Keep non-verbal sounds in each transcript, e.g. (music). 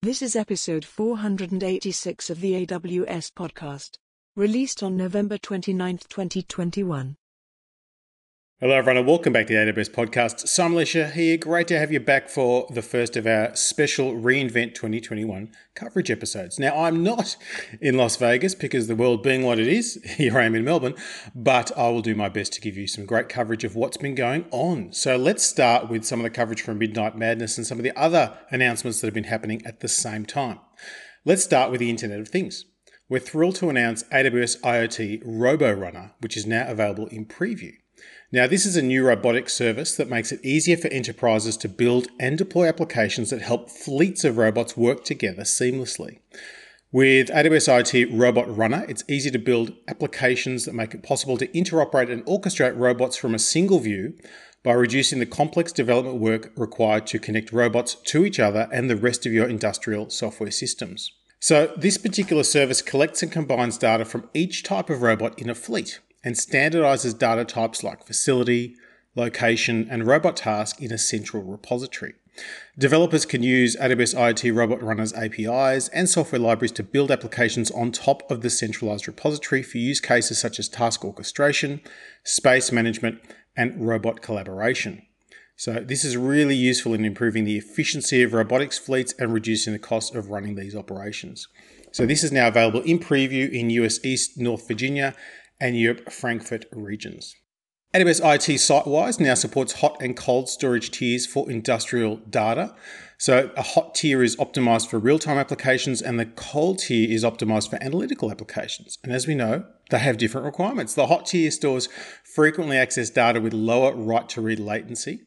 This is episode 486 of the AWS podcast, released on November 29, 2021. Hello, everyone, and welcome back to the AWS podcast. Simon Elisha here. Great to have you back for the first of our special reInvent 2021 coverage episodes. Now, I'm not in Las Vegas because the world being what it is, (laughs) here I am in Melbourne, but I will do my best to give you some great coverage of what's been going on. So, let's start with some of the coverage from Midnight Madness and some of the other announcements that have been happening at the same time. Let's start with the Internet of Things. We're thrilled to announce AWS IoT RoboRunner, which is now available in preview. Now, this is a new robotic service that makes it easier for enterprises to build and deploy applications that help fleets of robots work together seamlessly. With AWS IoT RoboRunner, it's easy to build applications that make it possible to interoperate and orchestrate robots from a single view by reducing the complex development work required to connect robots to each other and the rest of your industrial software systems. So, this particular service collects and combines data from each type of robot in a fleet and standardizes data types like facility, location, and robot task in a central repository. Developers can use AWS IoT RoboRunner's APIs and software libraries to build applications on top of the centralized repository for use cases such as task orchestration, space management, and robot collaboration. So, this is really useful in improving the efficiency of robotics fleets and reducing the cost of running these operations. So, this is now available in preview in US East North Virginia and Europe Frankfurt regions. AWS IoT SiteWise now supports hot and cold storage tiers for industrial data. So, a hot tier is optimized for real time applications, and the cold tier is optimized for analytical applications. And as we know, they have different requirements. The hot tier stores frequently accessed data with lower write to read latency.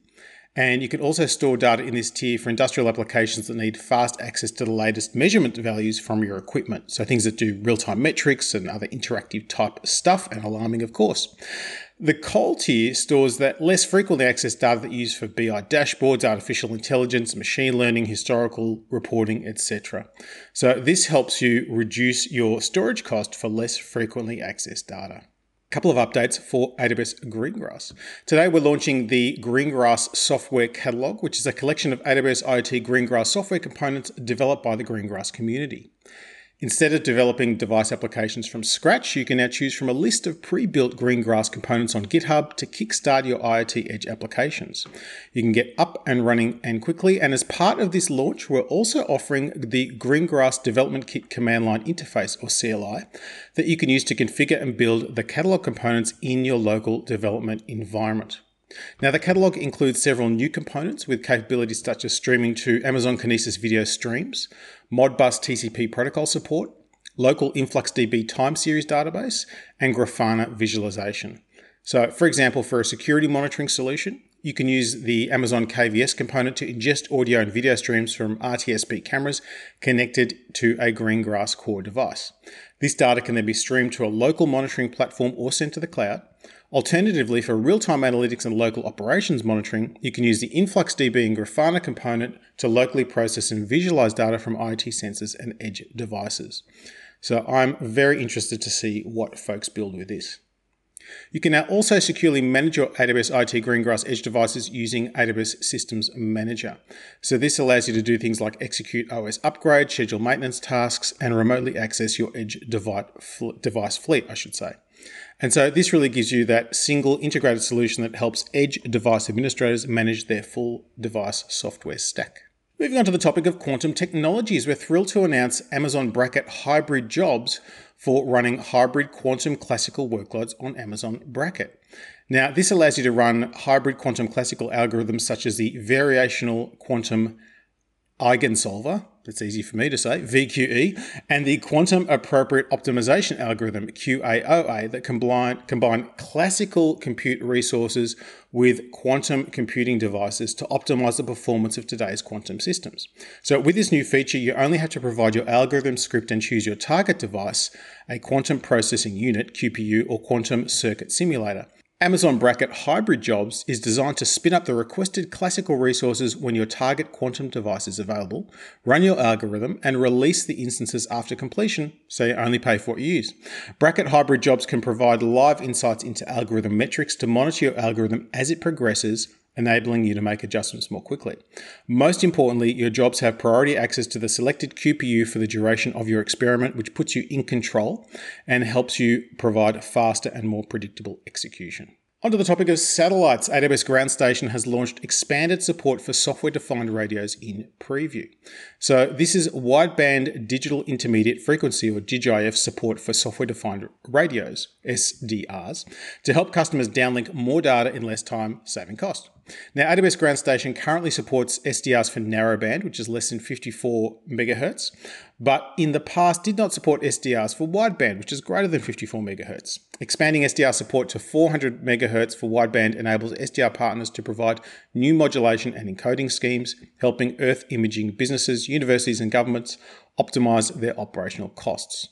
And you can also store data in this tier for industrial applications that need fast access to the latest measurement values from your equipment. So things that do real time metrics and other interactive type stuff and alarming, of course. The cold tier stores that less frequently accessed data that used for BI dashboards, artificial intelligence, machine learning, historical reporting, etc. So this helps you reduce your storage cost for less frequently accessed data couple of updates for AWS Greengrass. Today we're launching the Greengrass Software Catalog, which is a collection of AWS IoT Greengrass software components developed by the Greengrass community. Instead of developing device applications from scratch, you can now choose from a list of pre-built Greengrass components on GitHub to kickstart your IoT Edge applications. You can get up and running and quickly, and as part of this launch, we're also offering the Greengrass Development Kit command line interface, or CLI, that you can use to configure and build the catalog components in your local development environment. Now, the catalog includes several new components with capabilities such as streaming to Amazon Kinesis video streams, Modbus TCP protocol support, local InfluxDB time series database, and Grafana visualization. So, for example, for a security monitoring solution, you can use the Amazon KVS component to ingest audio and video streams from RTSP cameras connected to a Greengrass core device. This data can then be streamed to a local monitoring platform or sent to the cloud. Alternatively, for real time analytics and local operations monitoring, you can use the InfluxDB and Grafana component to locally process and visualize data from IoT sensors and edge devices. So I'm very interested to see what folks build with this. You can now also securely manage your AWS IoT Greengrass edge devices using AWS Systems Manager. So this allows you to do things like execute OS upgrades, schedule maintenance tasks, and remotely access your edge device fleet, I should say. And so this really gives you that single integrated solution that helps edge device administrators manage their full device software stack. Moving on to the topic of quantum technologies, we're thrilled to announce Amazon Braket hybrid jobs for running hybrid quantum classical workloads on Amazon Braket. Now, this allows you to run hybrid quantum classical algorithms such as the variational quantum eigensolver, that's easy for me to say, VQE, and the quantum approximate optimization algorithm, QAOA, that combine, combine classical compute resources with quantum computing devices to optimize the performance of today's quantum systems. So, with this new feature, you only have to provide your algorithm script and choose your target device, a quantum processing unit, QPU, or quantum circuit simulator. Amazon Braket Hybrid Jobs is designed to spin up the requested classical resources when your target quantum device is available, run your algorithm, and release the instances after completion so you only pay for what you use. Braket Hybrid Jobs can provide live insights into algorithm metrics to monitor your algorithm as it progresses enabling you to make adjustments more quickly. Most importantly, your jobs have priority access to the selected QPU for the duration of your experiment, which puts you in control and helps you provide faster and more predictable execution. Onto the topic of satellites, AWS Ground Station has launched expanded support for software defined radios in preview. So, this is wideband digital intermediate frequency or DIGIF support for software defined radios, SDRs, to help customers downlink more data in less time, saving cost. Now, AWS Ground Station currently supports SDRs for narrowband, which is less than 54 megahertz, but in the past did not support SDRs for wideband, which is greater than 54 megahertz. Expanding SDR support to 400 megahertz for wideband enables SDR partners to provide new modulation and encoding schemes, helping Earth imaging businesses, universities, and governments optimize their operational costs.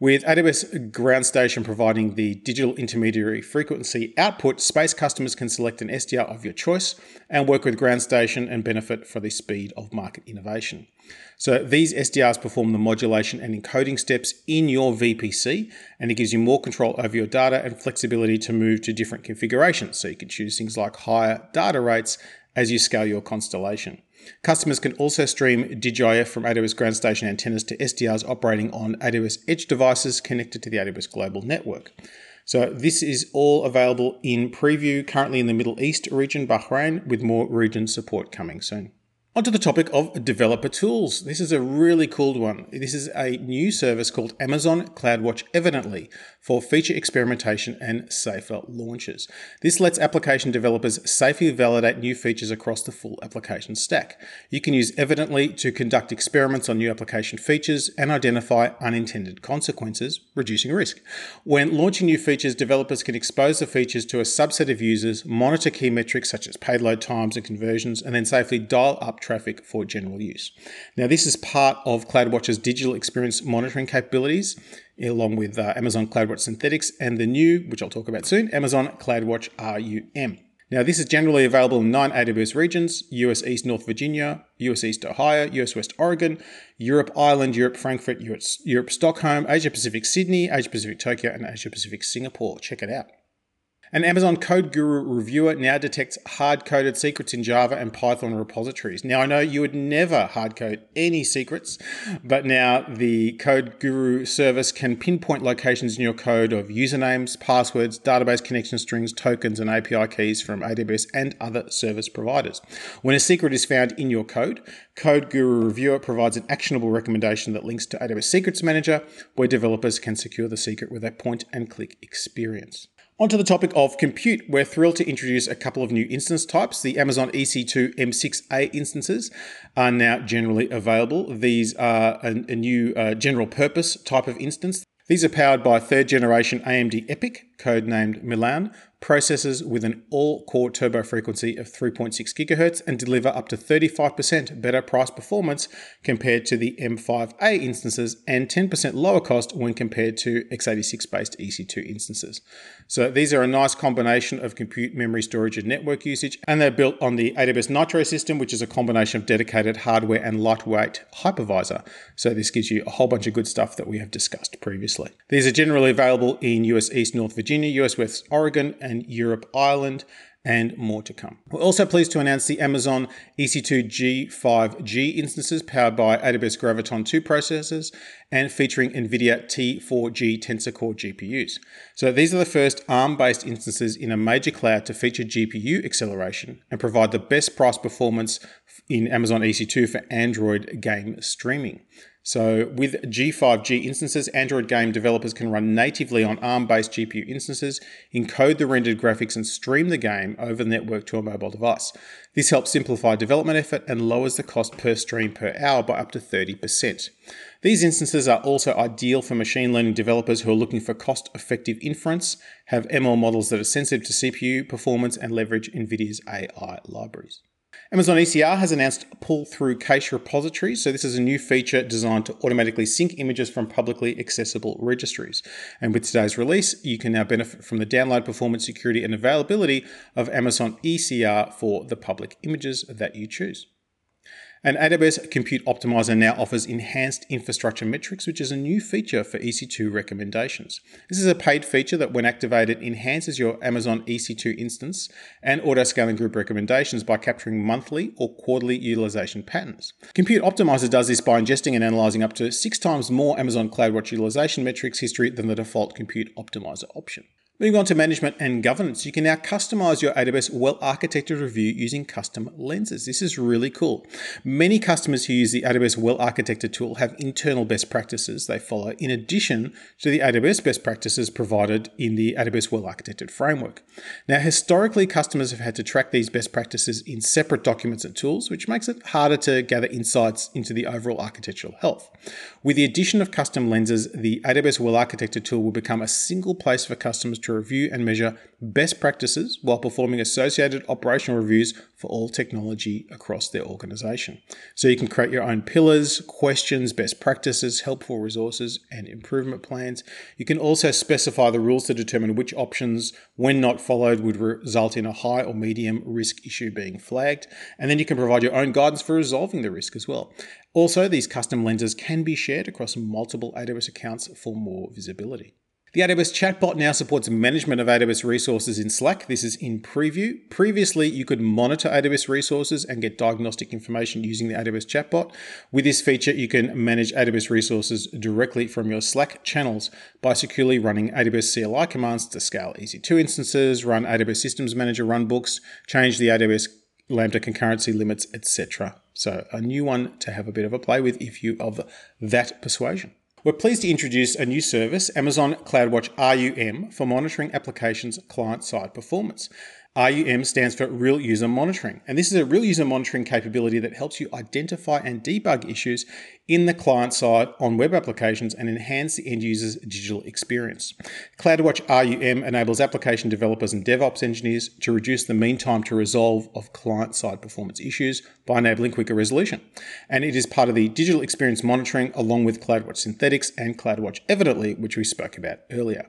With AWS Ground Station providing the digital intermediary frequency output, space customers can select an SDR of your choice and work with Ground Station and benefit from the speed of market innovation. So these SDRs perform the modulation and encoding steps in your VPC, and it gives you more control over your data and flexibility to move to different configurations. So you can choose things like higher data rates as you scale your constellation. Customers can also stream DIGIF from AWS ground station antennas to SDRs operating on AWS Edge devices connected to the AWS Global Network. So this is all available in preview currently in the Middle East region, Bahrain, with more region support coming soon. Onto the topic of developer tools. This is a really cool one. This is a new service called Amazon CloudWatch Evidently for feature experimentation and safer launches. This lets application developers safely validate new features across the full application stack. You can use Evidently to conduct experiments on new application features and identify unintended consequences, reducing risk. When launching new features, developers can expose the features to a subset of users, monitor key metrics such as payload times and conversions, and then safely dial up traffic for general use. Now, this is part of CloudWatch's digital experience monitoring capabilities, along with uh, Amazon CloudWatch Synthetics and the new, which I'll talk about soon, Amazon CloudWatch RUM. Now, this is generally available in nine AWS regions US East North Virginia, US East Ohio, US West Oregon, Europe Ireland, Europe Frankfurt, Europe, Europe Stockholm, Asia Pacific Sydney, Asia Pacific Tokyo, and Asia Pacific Singapore. Check it out. An Amazon Code Guru reviewer now detects hard coded secrets in Java and Python repositories. Now, I know you would never hard code any secrets, but now the Code Guru service can pinpoint locations in your code of usernames, passwords, database connection strings, tokens, and API keys from AWS and other service providers. When a secret is found in your code, Code Guru Reviewer provides an actionable recommendation that links to AWS Secrets Manager, where developers can secure the secret with a point and click experience. Onto the topic of compute, we're thrilled to introduce a couple of new instance types. The Amazon EC2 M6A instances are now generally available. These are a, a new uh, general purpose type of instance. These are powered by third generation AMD EPYC, codenamed Milan, processors with an all core turbo frequency of 3.6 GHz and deliver up to 35% better price performance compared to the M5A instances and 10% lower cost when compared to x86 based EC2 instances. So these are a nice combination of compute, memory, storage, and network usage, and they're built on the AWS Nitro system, which is a combination of dedicated hardware and lightweight hypervisor. So this gives you a whole bunch of good stuff that we have discussed previously. These are generally available in US East North Virginia, US West Oregon, and Europe, Ireland, and more to come. We're also pleased to announce the Amazon EC2 G5G instances powered by AWS Graviton 2 processors and featuring NVIDIA T4G Tensor Core GPUs. So these are the first ARM based instances in a major cloud to feature GPU acceleration and provide the best price performance in Amazon EC2 for Android game streaming. So, with G5G instances, Android game developers can run natively on ARM based GPU instances, encode the rendered graphics, and stream the game over the network to a mobile device. This helps simplify development effort and lowers the cost per stream per hour by up to 30%. These instances are also ideal for machine learning developers who are looking for cost effective inference, have ML models that are sensitive to CPU performance, and leverage NVIDIA's AI libraries. Amazon ECR has announced pull through cache repositories. So, this is a new feature designed to automatically sync images from publicly accessible registries. And with today's release, you can now benefit from the download performance, security, and availability of Amazon ECR for the public images that you choose. And AWS Compute Optimizer now offers enhanced infrastructure metrics, which is a new feature for EC2 recommendations. This is a paid feature that, when activated, enhances your Amazon EC2 instance and autoscaling group recommendations by capturing monthly or quarterly utilization patterns. Compute Optimizer does this by ingesting and analyzing up to six times more Amazon CloudWatch utilization metrics history than the default Compute Optimizer option. Moving on to management and governance, you can now customize your AWS well architected review using custom lenses. This is really cool. Many customers who use the AWS well architected tool have internal best practices they follow, in addition to the AWS best practices provided in the AWS well architected framework. Now, historically, customers have had to track these best practices in separate documents and tools, which makes it harder to gather insights into the overall architectural health. With the addition of custom lenses, the AWS well architected tool will become a single place for customers to review and measure best practices while performing associated operational reviews for all technology across their organization. So you can create your own pillars, questions, best practices, helpful resources, and improvement plans. You can also specify the rules to determine which options, when not followed, would result in a high or medium risk issue being flagged. And then you can provide your own guidance for resolving the risk as well. Also, these custom lenses can be shared across multiple AWS accounts for more visibility. The AWS chatbot now supports management of AWS resources in Slack. This is in preview. Previously, you could monitor AWS resources and get diagnostic information using the AWS chatbot. With this feature, you can manage AWS resources directly from your Slack channels by securely running AWS CLI commands to scale EC2 instances, run AWS Systems Manager runbooks, change the AWS Lambda concurrency limits, etc. So, a new one to have a bit of a play with if you of that persuasion. We're pleased to introduce a new service, Amazon CloudWatch RUM, for monitoring applications client side performance. RUM stands for Real User Monitoring, and this is a real user monitoring capability that helps you identify and debug issues in the client side on web applications and enhance the end user's digital experience. CloudWatch RUM enables application developers and DevOps engineers to reduce the mean time to resolve of client side performance issues by enabling quicker resolution. And it is part of the digital experience monitoring along with CloudWatch Synthetics and CloudWatch Evidently, which we spoke about earlier.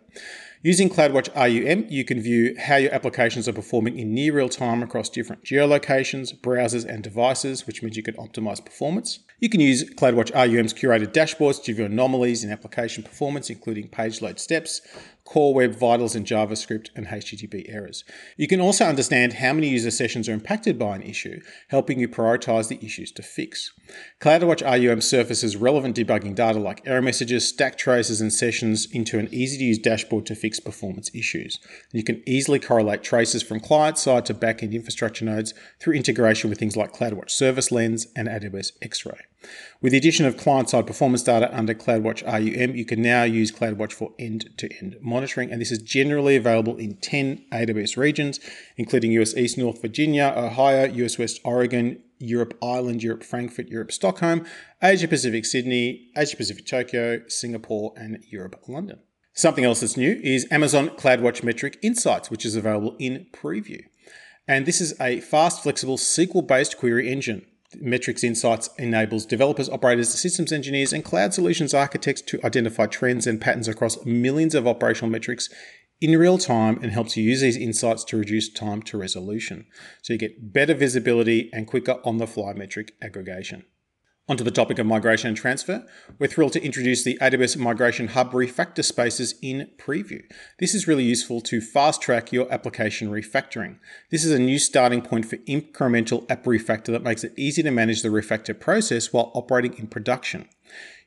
Using CloudWatch RUM, you can view how your applications are performing in near real time across different geolocations, browsers, and devices, which means you can optimize performance. You can use CloudWatch RUM's curated dashboards to view anomalies in application performance, including page load steps, core web vitals in JavaScript, and HTTP errors. You can also understand how many user sessions are impacted by an issue, helping you prioritize the issues to fix. CloudWatch RUM surfaces relevant debugging data like error messages, stack traces, and sessions into an easy to use dashboard to fix performance issues. You can easily correlate traces from client side to backend infrastructure nodes through integration with things like CloudWatch Service Lens and AWS X-Ray. With the addition of client-side performance data under CloudWatch RUM, you can now use CloudWatch for end-to-end monitoring, and this is generally available in 10 AWS regions, including US East North Virginia, Ohio, US West Oregon, Europe Ireland, Europe Frankfurt, Europe Stockholm, Asia Pacific Sydney, Asia Pacific Tokyo, Singapore, and Europe London. Something else that's new is Amazon CloudWatch Metric Insights, which is available in preview. And this is a fast, flexible SQL based query engine. Metrics Insights enables developers, operators, systems engineers, and cloud solutions architects to identify trends and patterns across millions of operational metrics in real time and helps you use these insights to reduce time to resolution. So you get better visibility and quicker on the fly metric aggregation. Onto the topic of migration and transfer, we're thrilled to introduce the AWS Migration Hub refactor spaces in preview. This is really useful to fast track your application refactoring. This is a new starting point for incremental app refactor that makes it easy to manage the refactor process while operating in production.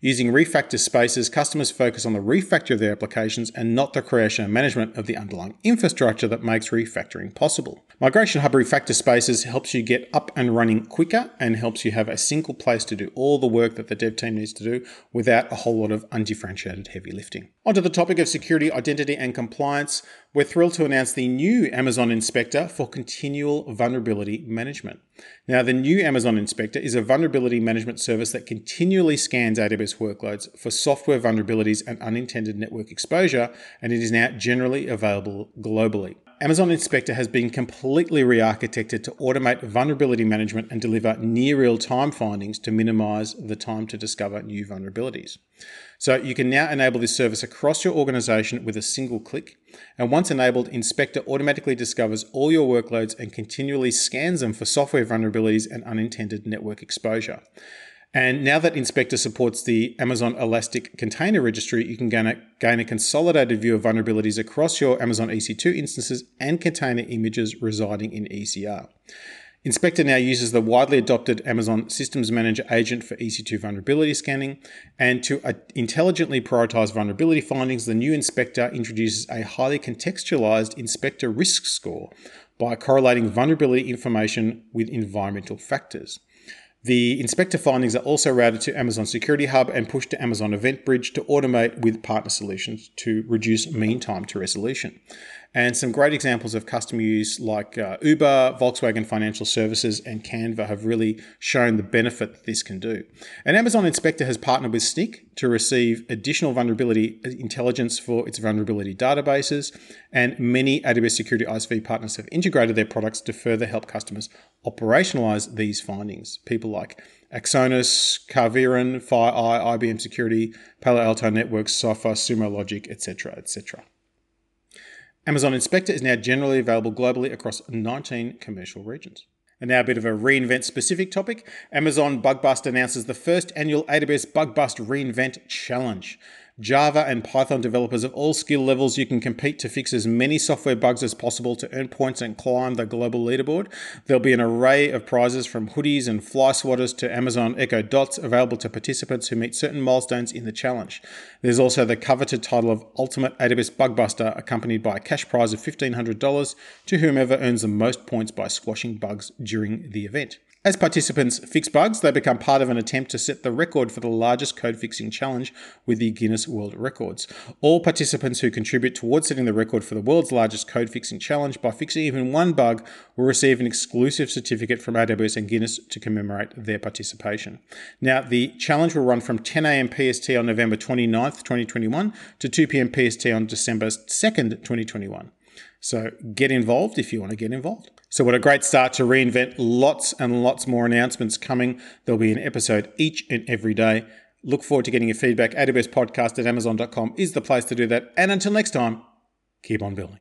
Using refactor spaces, customers focus on the refactor of their applications and not the creation and management of the underlying infrastructure that makes refactoring possible. Migration Hub Refactor Spaces helps you get up and running quicker and helps you have a single place to do all the work that the dev team needs to do without a whole lot of undifferentiated heavy lifting. Onto the topic of security, identity, and compliance, we're thrilled to announce the new Amazon Inspector for continual vulnerability management. Now, the new Amazon Inspector is a vulnerability management service that continually scans AWS workloads for software vulnerabilities and unintended network exposure, and it is now generally available globally. Amazon Inspector has been completely re architected to automate vulnerability management and deliver near real time findings to minimize the time to discover new vulnerabilities. So you can now enable this service across your organization with a single click. And once enabled, Inspector automatically discovers all your workloads and continually scans them for software vulnerabilities and unintended network exposure. And now that Inspector supports the Amazon Elastic Container Registry, you can gain a, gain a, consolidated view of vulnerabilities across your Amazon EC2 instances and container images residing in ECR. Inspector now uses the widely adopted Amazon Systems Manager agent for EC2 vulnerability scanning. And to uh, intelligently prioritize vulnerability findings, the new Inspector introduces a highly contextualized Inspector risk score by correlating vulnerability information with environmental factors. The inspector findings are also routed to Amazon Security Hub and pushed to Amazon Event Bridge to automate with partner solutions to reduce mean time to resolution. And some great examples of customer use like uh, Uber, Volkswagen Financial Services, and Canva have really shown the benefit that this can do. And Amazon Inspector has partnered with Snyk to receive additional vulnerability intelligence for its vulnerability databases. And many AWS Security ISV partners have integrated their products to further help customers operationalize these findings. People like Axonius, Carveran, FireEye, IBM Security, Palo Alto Networks, Sophos, Sumo Logic, etc., etc. Amazon Inspector is now generally available globally across 19 commercial regions. And now a bit of a reinvent specific topic. Amazon Bugbust announces the first annual AWS Bugbust Reinvent Challenge. Java and Python developers of all skill levels, you can compete to fix as many software bugs as possible to earn points and climb the global leaderboard. There'll be an array of prizes from hoodies and fly swatters to Amazon Echo Dots available to participants who meet certain milestones in the challenge. There's also the coveted title of Ultimate AWS Bugbuster, accompanied by a cash prize of $1,500 to whomever earns the most points by squashing bugs during the event. As participants fix bugs, they become part of an attempt to set the record for the largest code fixing challenge with the Guinness World Records. All participants who contribute towards setting the record for the world's largest code fixing challenge by fixing even one bug will receive an exclusive certificate from AWS and Guinness to commemorate their participation. Now, the challenge will run from 10 a.m. PST on November 29th, 2021 to 2 p.m. PST on December 2nd, 2021. So get involved if you want to get involved. So, what a great start to reinvent. Lots and lots more announcements coming. There'll be an episode each and every day. Look forward to getting your feedback. AWS podcast at amazon.com is the place to do that. And until next time, keep on building.